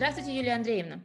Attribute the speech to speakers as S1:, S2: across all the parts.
S1: Здравствуйте, Юлия Андреевна.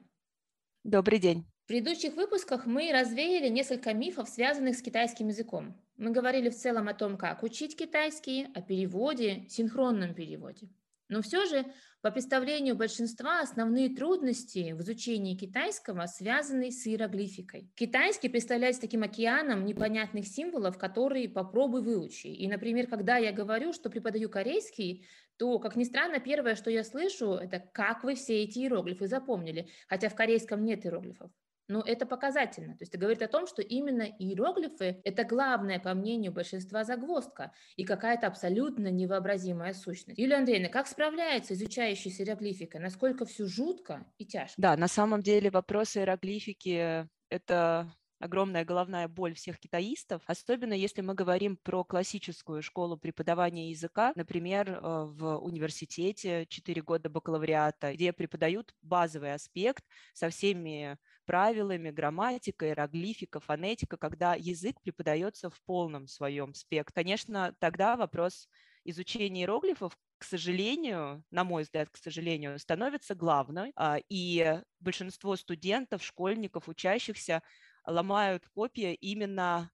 S2: Добрый день.
S1: В предыдущих выпусках мы развеяли несколько мифов, связанных с китайским языком. Мы говорили в целом о том, как учить китайский, о переводе, синхронном переводе. Но все же, по представлению большинства, основные трудности в изучении китайского связаны с иероглификой. Китайский представляется таким океаном непонятных символов, которые попробуй выучи. И, например, когда я говорю, что преподаю корейский, то, как ни странно, первое, что я слышу, это как вы все эти иероглифы запомнили, хотя в корейском нет иероглифов. Но это показательно. То есть это говорит о том, что именно иероглифы – это главная, по мнению большинства, загвоздка и какая-то абсолютно невообразимая сущность. Юлия Андреевна, как справляется изучающий с иероглификой? Насколько все жутко и тяжко?
S2: Да, на самом деле вопрос иероглифики – это огромная головная боль всех китаистов, особенно если мы говорим про классическую школу преподавания языка, например, э, в университете 4 года бакалавриата, где преподают базовый аспект со всеми правилами, грамматика, иероглифика, фонетика, когда язык преподается в полном своем спектре. Конечно, тогда вопрос изучения иероглифов, к сожалению, на мой взгляд, к сожалению, становится главным, а, и большинство студентов, школьников, учащихся ломают копии именно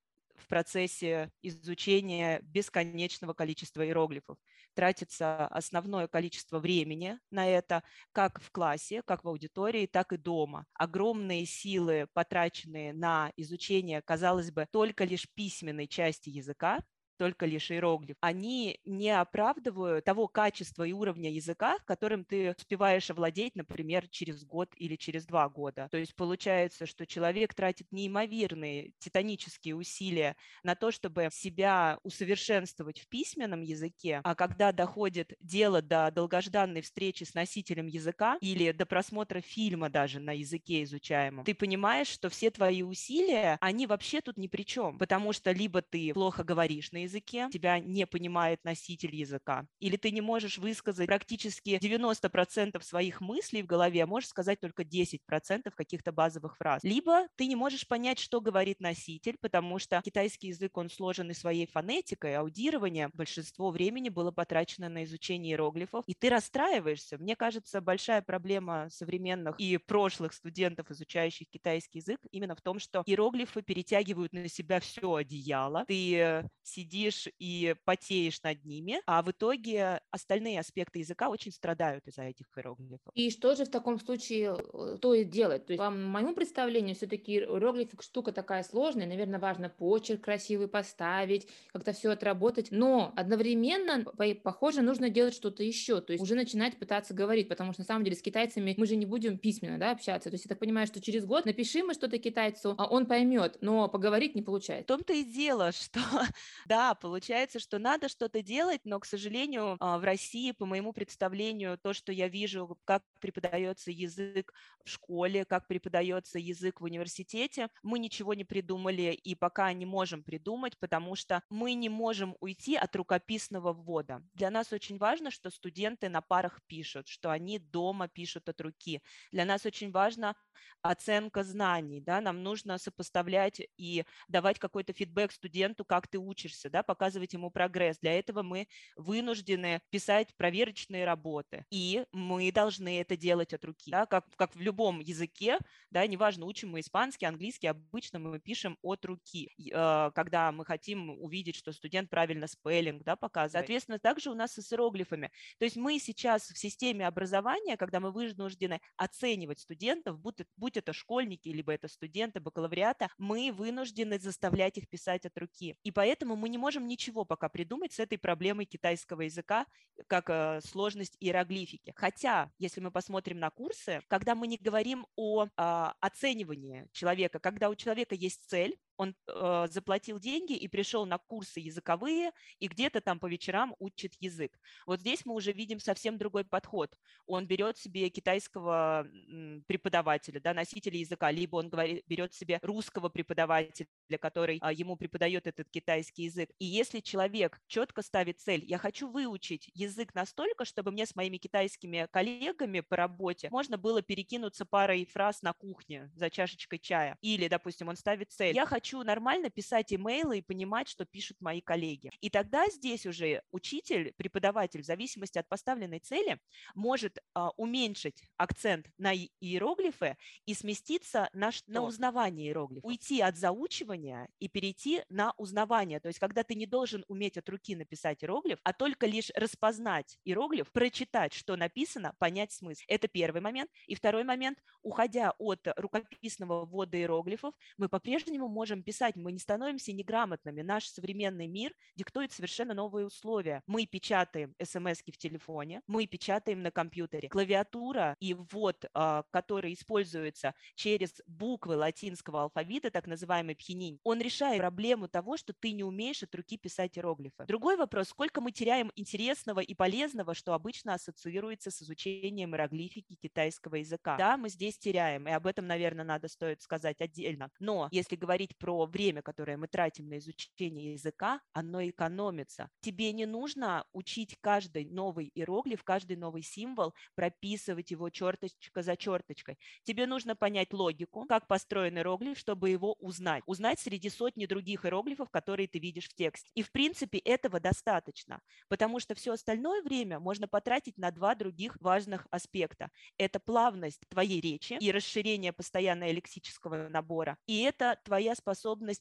S2: процессе изучения бесконечного количества иероглифов. Тратится основное количество времени на это как в классе, как в аудитории, так и дома. Огромные силы, потраченные на изучение, казалось бы, только лишь письменной части языка, только лишь иероглиф, они не оправдывают того качества и уровня языка, которым ты успеваешь овладеть, например, через год или через два года. То есть получается, что человек тратит неимоверные титанические усилия на то, чтобы себя усовершенствовать в письменном языке, а когда доходит дело до долгожданной встречи с носителем языка или до просмотра фильма даже на языке изучаемом, ты понимаешь, что все твои усилия, они вообще тут ни при чем, потому что либо ты плохо говоришь на языке, языке, тебя не понимает носитель языка, или ты не можешь высказать практически 90% своих мыслей в голове, а можешь сказать только 10% каких-то базовых фраз. Либо ты не можешь понять, что говорит носитель, потому что китайский язык, он сложен и своей фонетикой, аудирование большинство времени было потрачено на изучение иероглифов, и ты расстраиваешься. Мне кажется, большая проблема современных и прошлых студентов, изучающих китайский язык, именно в том, что иероглифы перетягивают на себя все одеяло. Ты сидишь сидишь и потеешь над ними, а в итоге остальные аспекты языка очень страдают из-за этих иероглифов.
S1: И что же в таком случае э, то и делать? То есть, по моему представлению, все-таки иероглифик штука такая сложная, наверное, важно почерк красивый поставить, как-то все отработать, но одновременно, похоже, нужно делать что-то еще, то есть уже начинать пытаться говорить, потому что на самом деле с китайцами мы же не будем письменно да, общаться, то есть я так понимаю, что через год напиши мы что-то китайцу, а он поймет, но поговорить не получается.
S2: В том-то и дело, что да, получается, что надо что-то делать, но, к сожалению, а, в России, по моему представлению, то, что я вижу, как преподается язык в школе, как преподается язык в университете, мы ничего не придумали и пока не можем придумать, потому что мы не можем уйти от рукописного ввода. Для нас очень важно, что студенты на парах пишут, что они дома пишут от руки. Для нас очень важна оценка знаний, да, нам нужно сопоставлять и давать какой-то фидбэк студенту, как ты учишься, да, показывать ему прогресс. Для этого мы вынуждены писать проверочные работы, и мы должны это делать от руки, да, как, как в любом языке, да, неважно, учим мы испанский, английский, обычно мы пишем от руки, э, когда мы хотим увидеть, что студент правильно спеллинг, да, показывает. Соответственно, также у нас с иероглифами. То есть мы сейчас в системе образования, когда мы вынуждены оценивать студентов, будь, будь это школьники, либо это студенты бакалавриата, мы вынуждены заставлять их писать от руки. И поэтому мы не можем ничего пока придумать с этой проблемой китайского языка, как э, сложность иероглифики. Хотя, если мы посмотрим на курсы, когда мы не говорим о э, оценивании человека, когда у человека есть цель, он э, заплатил деньги и пришел на курсы языковые, и где-то там по вечерам учит язык. Вот здесь мы уже видим совсем другой подход. Он берет себе китайского преподавателя, да, носителя языка, либо он говорит, берет себе русского преподавателя, который а, ему преподает этот китайский язык. И если человек четко ставит цель, я хочу выучить язык настолько, чтобы мне с моими китайскими коллегами по работе можно было перекинуться парой фраз на кухне за чашечкой чая. Или, допустим, он ставит цель, я хочу хочу нормально писать имейлы и понимать, что пишут мои коллеги. И тогда здесь уже учитель, преподаватель, в зависимости от поставленной цели, может а, уменьшить акцент на иероглифы и сместиться на, на узнавание иероглифов. Уйти от заучивания и перейти на узнавание. То есть когда ты не должен уметь от руки написать иероглиф, а только лишь распознать иероглиф, прочитать, что написано, понять смысл. Это первый момент. И второй момент, уходя от рукописного ввода иероглифов, мы по-прежнему можем писать, мы не становимся неграмотными. Наш современный мир диктует совершенно новые условия. Мы печатаем смс в телефоне, мы печатаем на компьютере. Клавиатура и ввод, а, который используется через буквы латинского алфавита, так называемый пхенинь, он решает проблему того, что ты не умеешь от руки писать иероглифы. Другой вопрос, сколько мы теряем интересного и полезного, что обычно ассоциируется с изучением иероглифики китайского языка. Да, мы здесь теряем, и об этом, наверное, надо стоит сказать отдельно. Но если говорить про время, которое мы тратим на изучение языка, оно экономится. Тебе не нужно учить каждый новый иероглиф, каждый новый символ, прописывать его черточка за черточкой. Тебе нужно понять логику, как построен иероглиф, чтобы его узнать. Узнать среди сотни других иероглифов, которые ты видишь в тексте. И, в принципе, этого достаточно, потому что все остальное время можно потратить на два других важных аспекта. Это плавность твоей речи и расширение постоянного лексического набора. И это твоя способность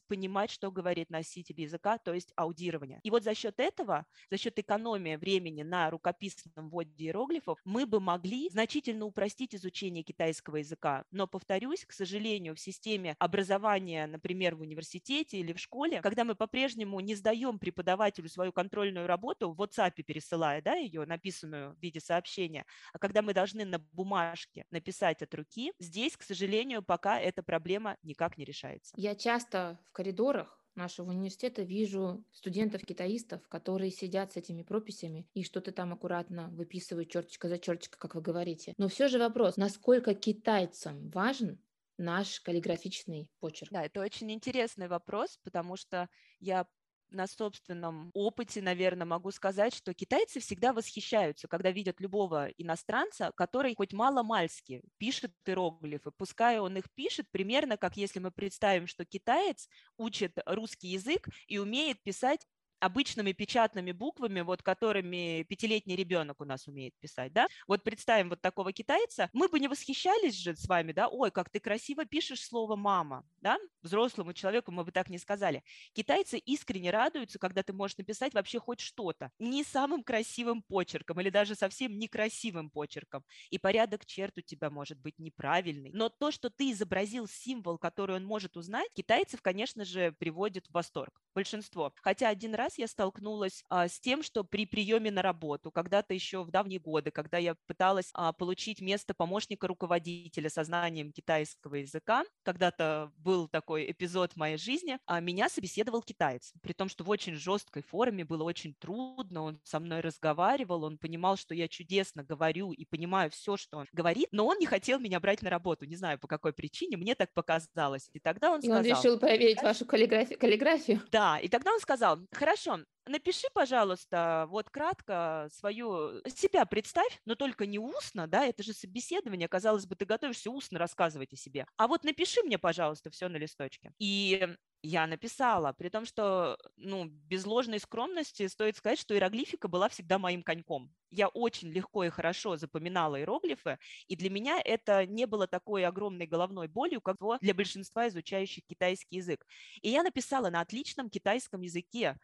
S2: понимать, что говорит носитель языка, то есть аудирование. И вот за счет этого, за счет экономии времени на рукописном вводе иероглифов, мы бы могли значительно упростить изучение китайского языка. Но, повторюсь, к сожалению, в системе образования, например, в университете или в школе, когда мы по-прежнему не сдаем преподавателю свою контрольную работу, в WhatsApp пересылая да, ее, написанную в виде сообщения, а когда мы должны на бумажке написать от руки, здесь, к сожалению, пока эта проблема никак не решается.
S1: Я часто в коридорах нашего университета вижу студентов-китаистов, которые сидят с этими прописями и что-то там аккуратно выписывают черточка за черточкой, как вы говорите. Но все же вопрос, насколько китайцам важен наш каллиграфичный почерк?
S2: Да, это очень интересный вопрос, потому что я на собственном опыте, наверное, могу сказать, что китайцы всегда восхищаются, когда видят любого иностранца, который хоть мало-мальски пишет иероглифы. Пускай он их пишет примерно как если мы представим, что китаец учит русский язык и умеет писать обычными печатными буквами, вот которыми пятилетний ребенок у нас умеет писать, да, вот представим вот такого китайца, мы бы не восхищались же с вами, да, ой, как ты красиво пишешь слово «мама», да, взрослому человеку мы бы так не сказали. Китайцы искренне радуются, когда ты можешь написать вообще хоть что-то, не самым красивым почерком или даже совсем некрасивым почерком, и порядок черт у тебя может быть неправильный, но то, что ты изобразил символ, который он может узнать, китайцев, конечно же, приводит в восторг, большинство. Хотя один раз раз я столкнулась а, с тем, что при приеме на работу, когда-то еще в давние годы, когда я пыталась а, получить место помощника руководителя со знанием китайского языка, когда-то был такой эпизод в моей жизни, а, меня собеседовал китаец, при том, что в очень жесткой форме было очень трудно, он со мной разговаривал, он понимал, что я чудесно говорю и понимаю все, что он говорит, но он не хотел меня брать на работу, не знаю по какой причине, мне так показалось. И тогда он
S1: и сказал... он решил проверить вашу каллиграфию?
S2: Да, и тогда он сказал, хорошо, Хорошо, напиши, пожалуйста, вот кратко свою себя представь, но только не устно, да, это же собеседование, казалось бы, ты готовишься устно рассказывать о себе. А вот напиши мне, пожалуйста, все на листочке. И я написала, при том, что, ну, без ложной скромности стоит сказать, что иероглифика была всегда моим коньком. Я очень легко и хорошо запоминала иероглифы, и для меня это не было такой огромной головной болью, как для большинства изучающих китайский язык. И я написала на отличном китайском языке,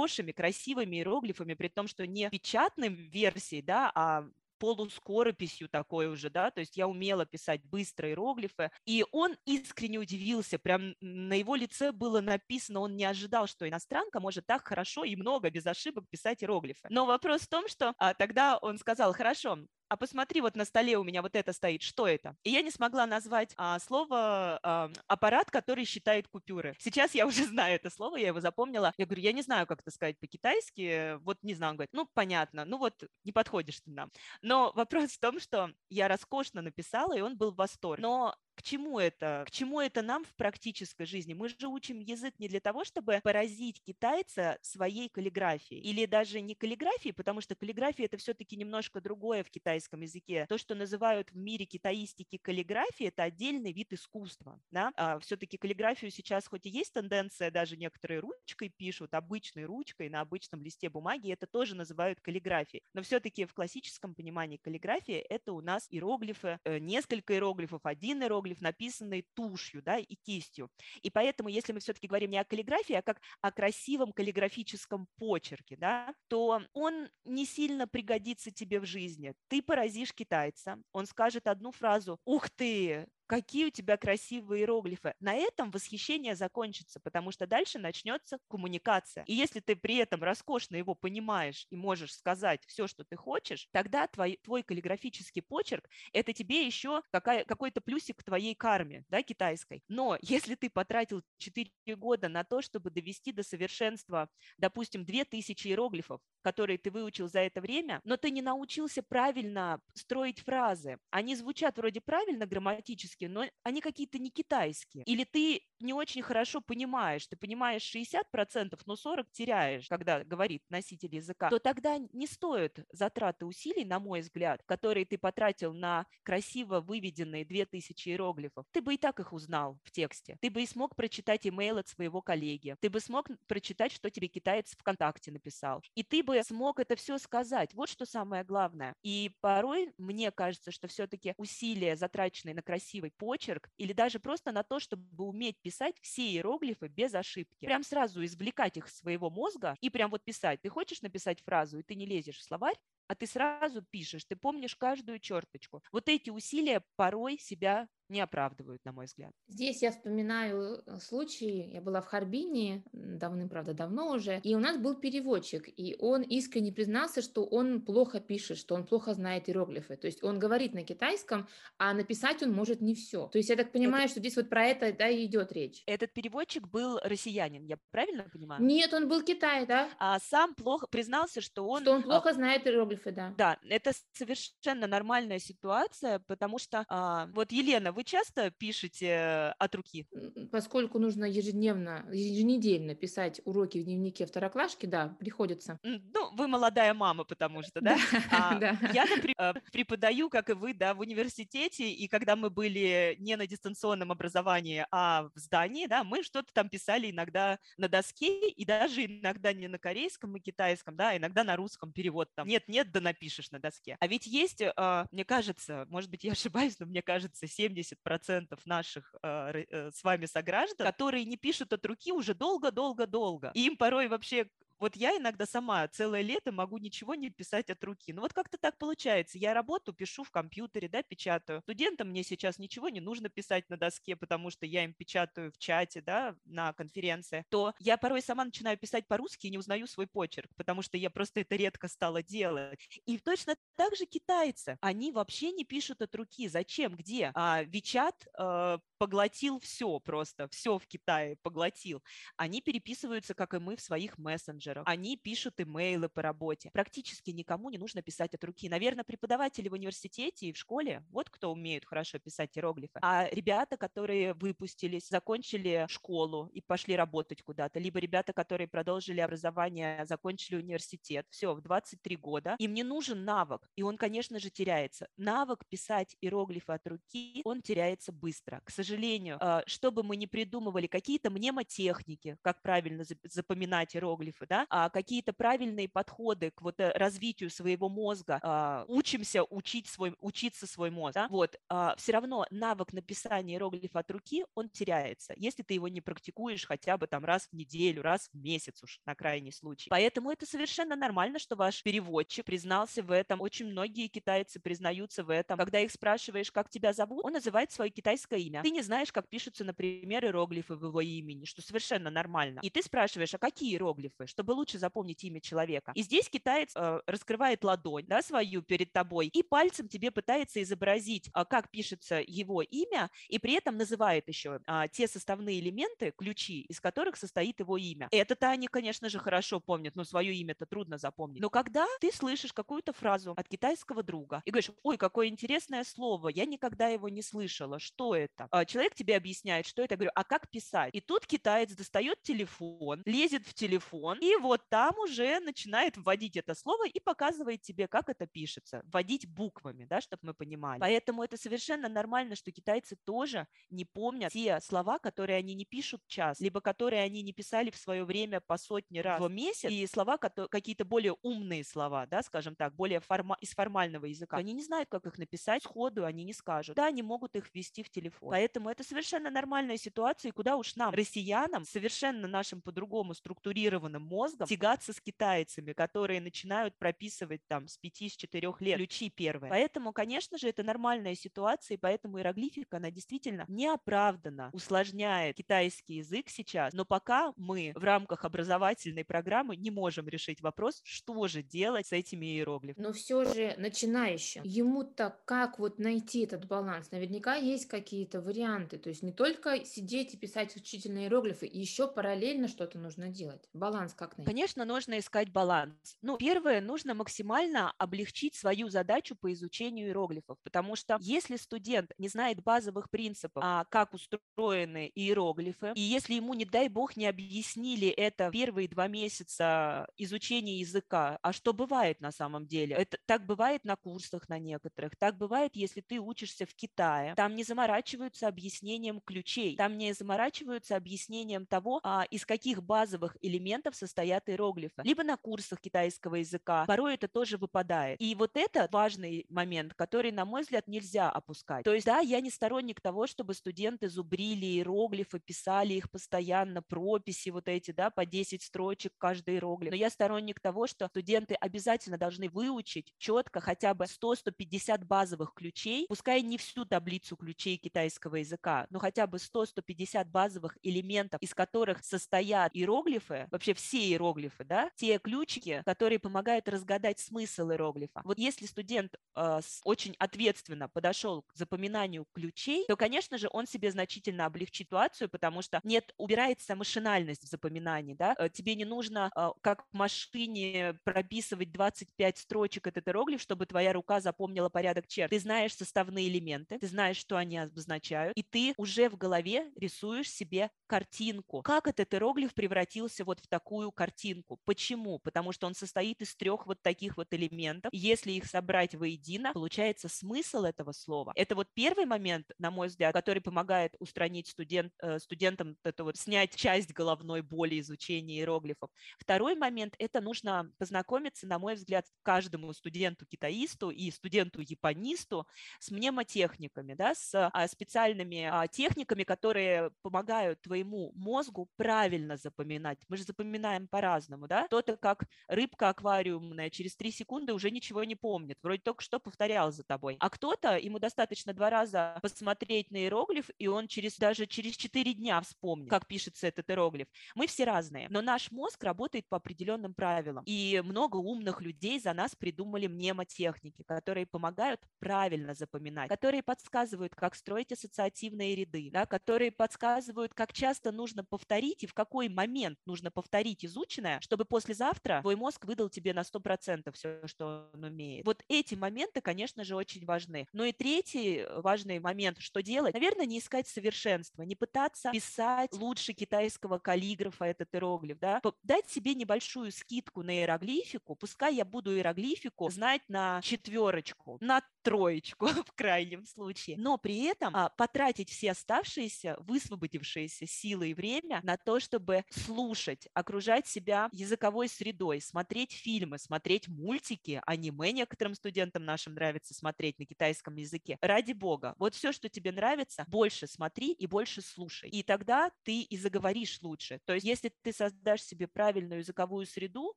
S2: хорошими, красивыми иероглифами, при том, что не печатной версии, да, а полускорописью такой уже, да, то есть я умела писать быстро иероглифы, и он искренне удивился, прям на его лице было написано, он не ожидал, что иностранка может так хорошо и много без ошибок писать иероглифы. Но вопрос в том, что а, тогда он сказал, хорошо, а посмотри, вот на столе у меня вот это стоит, что это? И я не смогла назвать а, слово а, аппарат, который считает купюры. Сейчас я уже знаю это слово, я его запомнила. Я говорю, я не знаю, как это сказать по-китайски, вот не знаю. Он говорит, ну, понятно, ну вот не подходишь ты нам. Но вопрос в том, что я роскошно написала, и он был в восторге. Но к чему это? К чему это нам в практической жизни? Мы же учим язык не для того, чтобы поразить китайца своей каллиграфией. Или даже не каллиграфией, потому что каллиграфия это все-таки немножко другое в китайском языке. То, что называют в мире китаистики каллиграфией, это отдельный вид искусства. Да? А все-таки каллиграфию сейчас хоть и есть тенденция, даже некоторые ручкой пишут, обычной ручкой на обычном листе бумаги, это тоже называют каллиграфией. Но все-таки в классическом понимании каллиграфия это у нас иероглифы, э, несколько иероглифов, один иероглиф, написанный тушью да, и кистью. И поэтому, если мы все-таки говорим не о каллиграфии, а как о красивом каллиграфическом почерке, да, то он не сильно пригодится тебе в жизни. Ты поразишь китайца, он скажет одну фразу «Ух ты, какие у тебя красивые иероглифы. На этом восхищение закончится, потому что дальше начнется коммуникация. И если ты при этом роскошно его понимаешь и можешь сказать все, что ты хочешь, тогда твой, твой каллиграфический почерк – это тебе еще какая, какой-то плюсик к твоей карме, да, китайской. Но если ты потратил 4 года на то, чтобы довести до совершенства, допустим, 2000 иероглифов, которые ты выучил за это время, но ты не научился правильно строить фразы. Они звучат вроде правильно грамматически, но они какие-то не китайские. Или ты не очень хорошо понимаешь, ты понимаешь 60%, но 40% теряешь, когда говорит носитель языка, то тогда не стоит затраты усилий, на мой взгляд, которые ты потратил на красиво выведенные 2000 иероглифов. Ты бы и так их узнал в тексте. Ты бы и смог прочитать имейл от своего коллеги. Ты бы смог прочитать, что тебе китаец ВКонтакте написал. И ты бы смог это все сказать. Вот что самое главное. И порой мне кажется, что все-таки усилия, затраченные на красивый почерк, или даже просто на то, чтобы уметь писать все иероглифы без ошибки. Прям сразу извлекать их из своего мозга и прям вот писать. Ты хочешь написать фразу, и ты не лезешь в словарь, а ты сразу пишешь, ты помнишь каждую черточку. Вот эти усилия порой себя не оправдывают, на мой взгляд.
S1: Здесь я вспоминаю э, случай, я была в Харбине, давным, правда, давно уже, и у нас был переводчик, и он искренне признался, что он плохо пишет, что он плохо знает иероглифы. То есть он говорит на китайском, а написать он может не все. То есть я так понимаю, это... что здесь вот про это да, и идет речь.
S2: Этот переводчик был россиянин, я правильно понимаю?
S1: Нет, он был Китай, да.
S2: А сам плохо признался, что он...
S1: Что он плохо а... знает иероглифы, да.
S2: Да, это совершенно нормальная ситуация, потому что а, вот Елена, вы часто пишете от руки?
S1: Поскольку нужно ежедневно, еженедельно писать уроки в дневнике второклашки, да, приходится.
S2: Ну, вы молодая мама, потому что, да? А, да. Я а, преподаю, как и вы, да, в университете, и когда мы были не на дистанционном образовании, а в здании, да, мы что-то там писали иногда на доске, и даже иногда не на корейском и китайском, да, иногда на русском перевод там. Нет-нет, да напишешь на доске. А ведь есть, а, мне кажется, может быть, я ошибаюсь, но мне кажется, 70% 10% наших а, э, с вами сограждан, которые не пишут от руки уже долго-долго-долго. Им порой вообще вот я иногда сама целое лето могу ничего не писать от руки. Ну вот как-то так получается. Я работу пишу в компьютере, да, печатаю. Студентам мне сейчас ничего не нужно писать на доске, потому что я им печатаю в чате, да, на конференции. То я порой сама начинаю писать по-русски и не узнаю свой почерк, потому что я просто это редко стала делать. И точно так же китайцы. Они вообще не пишут от руки. Зачем? Где? А Вичат э, поглотил все просто, все в Китае поглотил. Они переписываются, как и мы, в своих мессенджерах менеджеров. Они пишут имейлы по работе. Практически никому не нужно писать от руки. Наверное, преподаватели в университете и в школе, вот кто умеют хорошо писать иероглифы. А ребята, которые выпустились, закончили школу и пошли работать куда-то, либо ребята, которые продолжили образование, закончили университет, все, в 23 года, им не нужен навык, и он, конечно же, теряется. Навык писать иероглифы от руки, он теряется быстро. К сожалению, а, чтобы мы не придумывали какие-то мнемотехники, как правильно запоминать иероглифы, да, а, какие-то правильные подходы к вот э, развитию своего мозга, а, учимся учить свой, учиться свой мозг, да, вот, а, все равно навык написания иероглифа от руки, он теряется, если ты его не практикуешь хотя бы там раз в неделю, раз в месяц уж на крайний случай. Поэтому это совершенно нормально, что ваш переводчик признался в этом. Очень многие китайцы признаются в этом. Когда их спрашиваешь, как тебя зовут, он называет свое китайское имя. Ты не знаешь, как пишутся, например, иероглифы в его имени, что совершенно нормально. И ты спрашиваешь, а какие иероглифы, чтобы чтобы лучше запомнить имя человека. И здесь китаец э, раскрывает ладонь, да, свою перед тобой, и пальцем тебе пытается изобразить, э, как пишется его имя, и при этом называет еще э, те составные элементы, ключи, из которых состоит его имя. Это-то они, конечно же, хорошо помнят, но свое имя-то трудно запомнить. Но когда ты слышишь какую-то фразу от китайского друга и говоришь, ой, какое интересное слово, я никогда его не слышала, что это? А человек тебе объясняет, что это. Я говорю, а как писать? И тут китаец достает телефон, лезет в телефон, и вот там уже начинает вводить это слово и показывает тебе, как это пишется. Вводить буквами, да, чтобы мы понимали. Поэтому это совершенно нормально, что китайцы тоже не помнят те слова, которые они не пишут час, либо которые они не писали в свое время по сотни раз в месяц, и слова, какие-то более умные слова, да, скажем так, более форма из формального языка. Они не знают, как их написать сходу, они не скажут. Да, они могут их ввести в телефон. Поэтому это совершенно нормальная ситуация, и куда уж нам, россиянам, совершенно нашим по-другому структурированным мозгом тягаться с китайцами, которые начинают прописывать там с 5-4 лет ключи первые. Поэтому, конечно же, это нормальная ситуация, и поэтому иероглифика, она действительно неоправданно усложняет китайский язык сейчас, но пока мы в рамках образовательной программы не можем решить вопрос, что же делать с этими иероглифами.
S1: Но все же начинающим, ему-то как вот найти этот баланс? Наверняка есть какие-то варианты, то есть не только сидеть и писать учительные иероглифы, еще параллельно что-то нужно делать. Баланс как найти?
S2: Конечно, нужно искать баланс. Ну, первое, нужно максимально облегчить свою задачу по изучению иероглифов, потому что если студент не знает базовых принципов, а как устроены иероглифы, и если ему, не дай бог, не объяснили это первые два месяца изучения языка, а что бывает на самом деле? Это так бывает на курсах на некоторых, так бывает, если ты учишься в Китае. Там не заморачиваются объяснением ключей, там не заморачиваются объяснением того, а, из каких базовых элементов состоят иероглифы. Либо на курсах китайского языка. Порой это тоже выпадает. И вот это важный момент, который, на мой взгляд, нельзя опускать. То есть, да, я не сторонник того, чтобы студенты зубрили иероглифы, писали их постоянно, прописи вот эти, да, по 10 строчек каждый иероглиф. Но я сторонник того, что студенты обязательно должны выучить четко хотя бы 100-150 базовых ключей, пускай не всю таблицу ключей китайского языка, но хотя бы 100-150 базовых элементов, из которых состоят иероглифы, вообще все иероглифы, да, те ключики, которые помогают разгадать смысл иероглифа. Вот если студент э, очень ответственно подошел к запоминанию ключей, то, конечно же, он себе значительно облегчит ситуацию, потому что нет, убирается машинальность в запоминании, да, э, тебе не нужно, э, как в машине, прописывать 25 строчек этот иероглиф, чтобы твоя рука запомнила порядок черт. Ты знаешь составные элементы, ты знаешь, что они обозначают, и ты уже в голове рисуешь себе картинку. Как этот иероглиф превратился вот в такую картинку? Почему? Потому что он состоит из трех вот таких вот элементов. Если их собрать воедино, получается смысл этого слова. Это вот первый момент, на мой взгляд, который помогает устранить студент, э, студентам это вот снять часть головной боли изучения иероглифов. Второй момент – это нужно познакомиться, на мой взгляд, каждому студенту-китаисту и студенту-японисту с мнемотехниками, да, с а, специальными а, техниками, которые помогают твоему мозгу правильно запоминать. Мы же запоминаем по-разному, да? Кто-то как рыбка аквариумная через три секунды уже ничего не помнит, вроде только что повторял за тобой. А кто-то, ему достаточно два раза посмотреть на иероглиф, и он через даже через четыре дня вспомнит, как пишется этот иероглиф. Мы все разные, но наш мозг работает по определенным правилам. И много умных людей за нас придумали мнемотехники, которые помогают правильно запоминать, которые подсказывают, как строить ассоциативные ряды, да, которые подсказывают, как часто нужно повторить и в какой момент нужно повторить изученное, чтобы послезавтра твой мозг выдал тебе на 100% все, что он умеет. Вот эти моменты, конечно же, очень важны. Ну и третий важный момент, что делать? Наверное, не искать совершенства, не пытаться писать лучше китайского каллиграфа этот иероглиф, да, дать себе небольшую скидку на иероглифику, пускай я буду иероглифику знать на четверочку, на троечку в крайнем случае, но при этом а, потратить все оставшиеся, высвободившиеся силы и время на то, чтобы слушать, окружать себя языковой средой, смотреть фильмы, смотреть мультики, аниме некоторым студентам нашим нравится смотреть на китайском языке. Ради бога, вот все, что тебе нравится, больше смотри и больше слушай. И тогда ты и заговоришь лучше. То есть если ты создашь себе правильную языковую среду,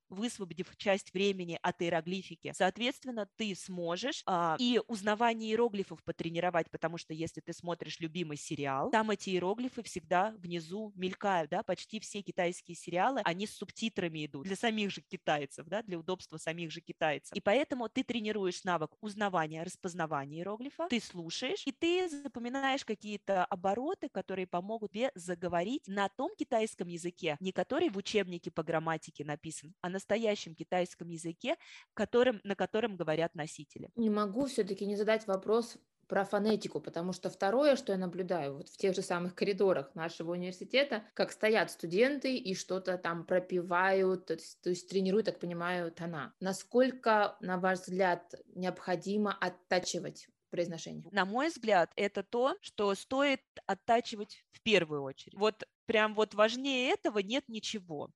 S2: высвободив часть времени от иероглифики, соответственно, ты сможешь а, и узнавание иероглифов потренировать, потому что если ты смотришь любимый сериал, там эти иероглифы всегда внизу мелькают, да, почти все китайские сериалы, они субтитрами идут для самих же китайцев, да, для удобства самих же китайцев. И поэтому ты тренируешь навык узнавания, распознавания иероглифа, ты слушаешь, и ты запоминаешь какие-то обороты, которые помогут тебе заговорить на том китайском языке, не который в учебнике по грамматике написан, а настоящем китайском языке, которым, на котором говорят носители.
S1: Не могу все-таки не задать вопрос про фонетику, потому что второе, что я наблюдаю вот в тех же самых коридорах нашего университета, как стоят студенты и что-то там пропивают, то есть, то есть тренируют, так понимаю, тона. Насколько, на ваш взгляд, необходимо оттачивать произношение?
S2: На мой взгляд, это то, что стоит оттачивать в первую очередь. Вот прям вот важнее этого нет ничего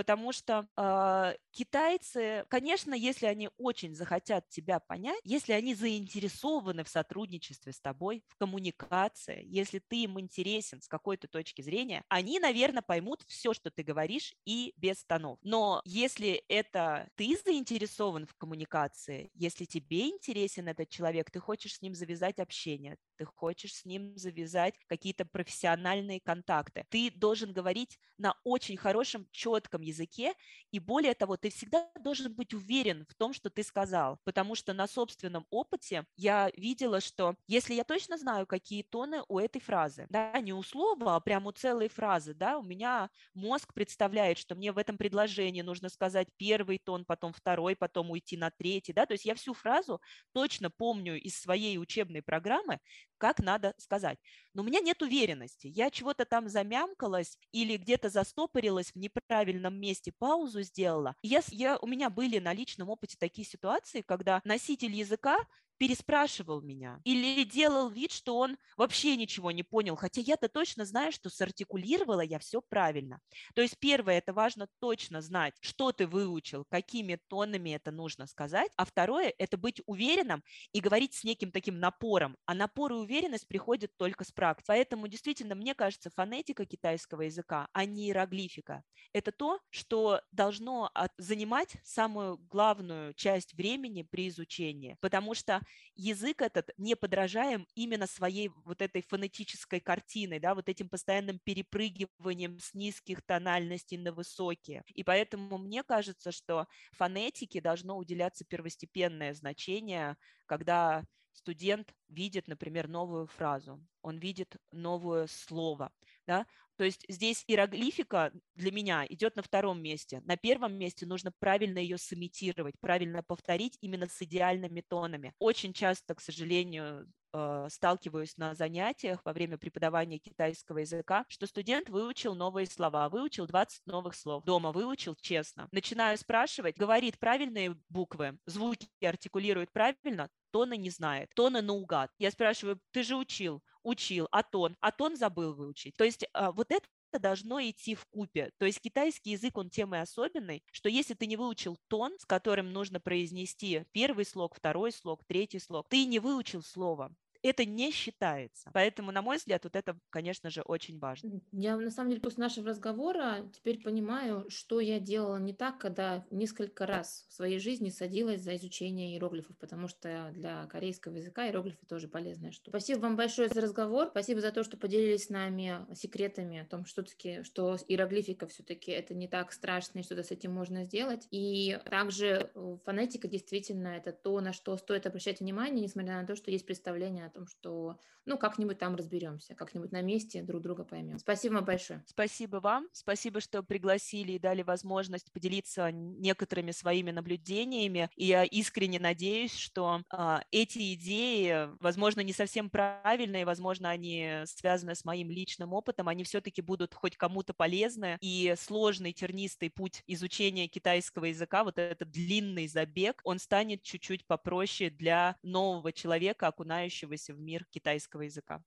S2: потому что э, китайцы, конечно, если они очень захотят тебя понять, если они заинтересованы в сотрудничестве с тобой, в коммуникации, если ты им интересен с какой-то точки зрения, они, наверное, поймут все, что ты говоришь, и без тонов. Но если это ты заинтересован в коммуникации, если тебе интересен этот человек, ты хочешь с ним завязать общение, ты хочешь с ним завязать какие-то профессиональные контакты, ты должен говорить на очень хорошем, четком языке, и более того, ты всегда должен быть уверен в том, что ты сказал, потому что на собственном опыте я видела, что если я точно знаю, какие тоны у этой фразы, да, не у слова, а прямо у целой фразы, да, у меня мозг представляет, что мне в этом предложении нужно сказать первый тон, потом второй, потом уйти на третий, да, то есть я всю фразу точно помню из своей учебной программы, как надо сказать. Но у меня нет уверенности. Я чего-то там замямкалась или где-то застопорилась в неправильном месте, паузу сделала. Я, я, у меня были на личном опыте такие ситуации, когда носитель языка переспрашивал меня или делал вид, что он вообще ничего не понял, хотя я-то точно знаю, что сартикулировала я все правильно. То есть первое, это важно точно знать, что ты выучил, какими тонами это нужно сказать, а второе, это быть уверенным и говорить с неким таким напором, а напор и уверенность приходят только с практики. Поэтому действительно, мне кажется, фонетика китайского языка, а не иероглифика, это то, что должно занимать самую главную часть времени при изучении, потому что язык этот не подражаем именно своей вот этой фонетической картиной, да, вот этим постоянным перепрыгиванием с низких тональностей на высокие. И поэтому мне кажется, что фонетике должно уделяться первостепенное значение, когда студент видит, например, новую фразу, он видит новое слово, да, то есть здесь иероглифика для меня идет на втором месте. На первом месте нужно правильно ее сымитировать, правильно повторить именно с идеальными тонами. Очень часто, к сожалению, э, сталкиваюсь на занятиях во время преподавания китайского языка, что студент выучил новые слова, выучил 20 новых слов, дома выучил честно. Начинаю спрашивать, говорит правильные буквы, звуки артикулирует правильно, тоны не знает, тоны наугад. Я спрашиваю, ты же учил? учил, а тон, а тон забыл выучить. То есть а, вот это должно идти в купе. То есть китайский язык, он тем и особенный, что если ты не выучил тон, с которым нужно произнести первый слог, второй слог, третий слог, ты не выучил слово это не считается. Поэтому, на мой взгляд, вот это, конечно же, очень важно.
S1: Я, на самом деле, после нашего разговора теперь понимаю, что я делала не так, когда несколько раз в своей жизни садилась за изучение иероглифов, потому что для корейского языка иероглифы тоже полезная штука. Спасибо вам большое за разговор, спасибо за то, что поделились с нами секретами о том, что, таки, что иероглифика все-таки это не так страшно, и что-то с этим можно сделать. И также э, фонетика действительно это то, на что стоит обращать внимание, несмотря на то, что есть представление о том, что, ну, как-нибудь там разберемся, как-нибудь на месте друг друга поймем. Спасибо вам большое.
S2: Спасибо вам. Спасибо, что пригласили и дали возможность поделиться некоторыми своими наблюдениями. И я искренне надеюсь, что а, эти идеи, возможно, не совсем правильные, возможно, они связаны с моим личным опытом, они все-таки будут хоть кому-то полезны. И сложный тернистый путь изучения китайского языка, вот этот длинный забег, он станет чуть-чуть попроще для нового человека, окунающегося в мир китайского языка.